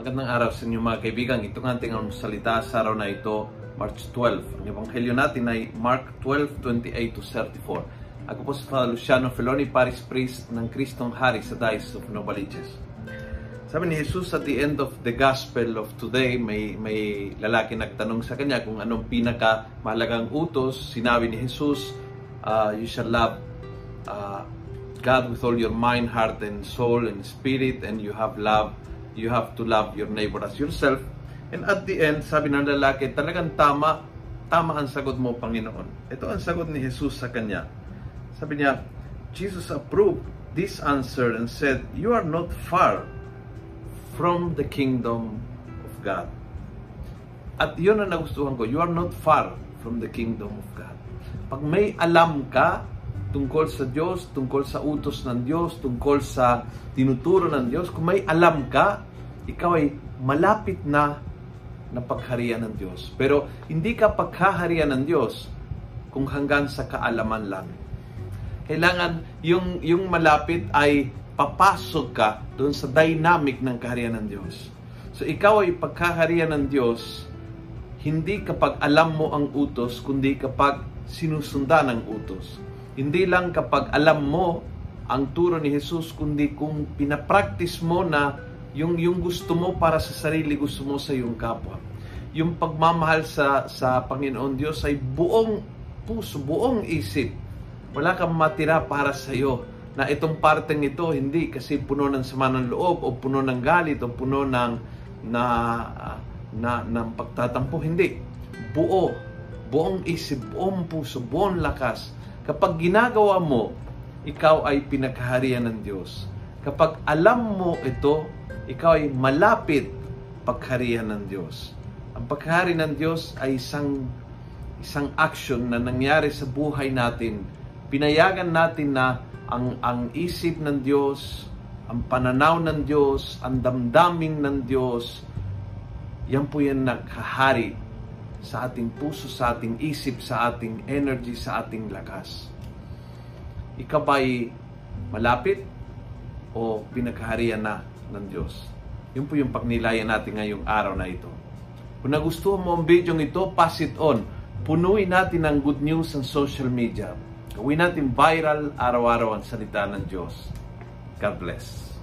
araw sa inyo mga kaibigan. Ito nga ating ang salita sa araw na ito, March 12. Ang ebanghelyo natin ay Mark 12:28 to 34. Ako po si Father Luciano Feloni, Paris Priest ng Kristong Hari sa Diocese of Novaliches. Sabi ni Jesus at the end of the gospel of today, may may lalaki nagtanong sa kanya kung anong pinaka mahalagang utos. Sinabi ni Jesus, uh, you shall love uh, God with all your mind, heart, and soul, and spirit, and you have love you have to love your neighbor as yourself. And at the end, sabi ng lalaki, talagang tama, tama ang sagot mo, Panginoon. Ito ang sagot ni Jesus sa kanya. Sabi niya, Jesus approved this answer and said, You are not far from the kingdom of God. At yun ang nagustuhan ko, you are not far from the kingdom of God. Pag may alam ka tungkol sa Diyos, tungkol sa utos ng Diyos, tungkol sa tinuturo ng Diyos, kung may alam ka, ikaw ay malapit na na pagharian ng Diyos. Pero hindi ka paghaharian ng Diyos kung hanggang sa kaalaman lang. Kailangan yung, yung malapit ay papasok ka doon sa dynamic ng kaharian ng Diyos. So ikaw ay pagkaharian ng Diyos hindi kapag alam mo ang utos, kundi kapag sinusundan ang utos. Hindi lang kapag alam mo ang turo ni Jesus, kundi kung pinapractice mo na yung, yung gusto mo para sa sarili, gusto mo sa iyong kapwa. Yung pagmamahal sa, sa Panginoon Diyos ay buong puso, buong isip. Wala kang matira para sa iyo na itong parteng ito hindi kasi puno ng sama ng loob o puno ng galit o puno ng na na ng pagtatampo hindi buo buong isip buong puso buong lakas kapag ginagawa mo ikaw ay pinaghaharian ng Diyos kapag alam mo ito ikaw ay malapit pagharihan ng Diyos. Ang paghari ng Diyos ay isang isang action na nangyari sa buhay natin. Pinayagan natin na ang ang isip ng Diyos, ang pananaw ng Diyos, ang damdamin ng Diyos, yan po yan naghahari sa ating puso, sa ating isip, sa ating energy, sa ating lakas. Ikaw ba'y malapit o pinagharian na ng Diyos. Yun po yung pagnilayan natin ngayong araw na ito. Kung nagustuhan mo ang video ito, pass it on. Punuin natin ang good news sa social media. Gawin natin viral araw-araw ang salita ng Diyos. God bless.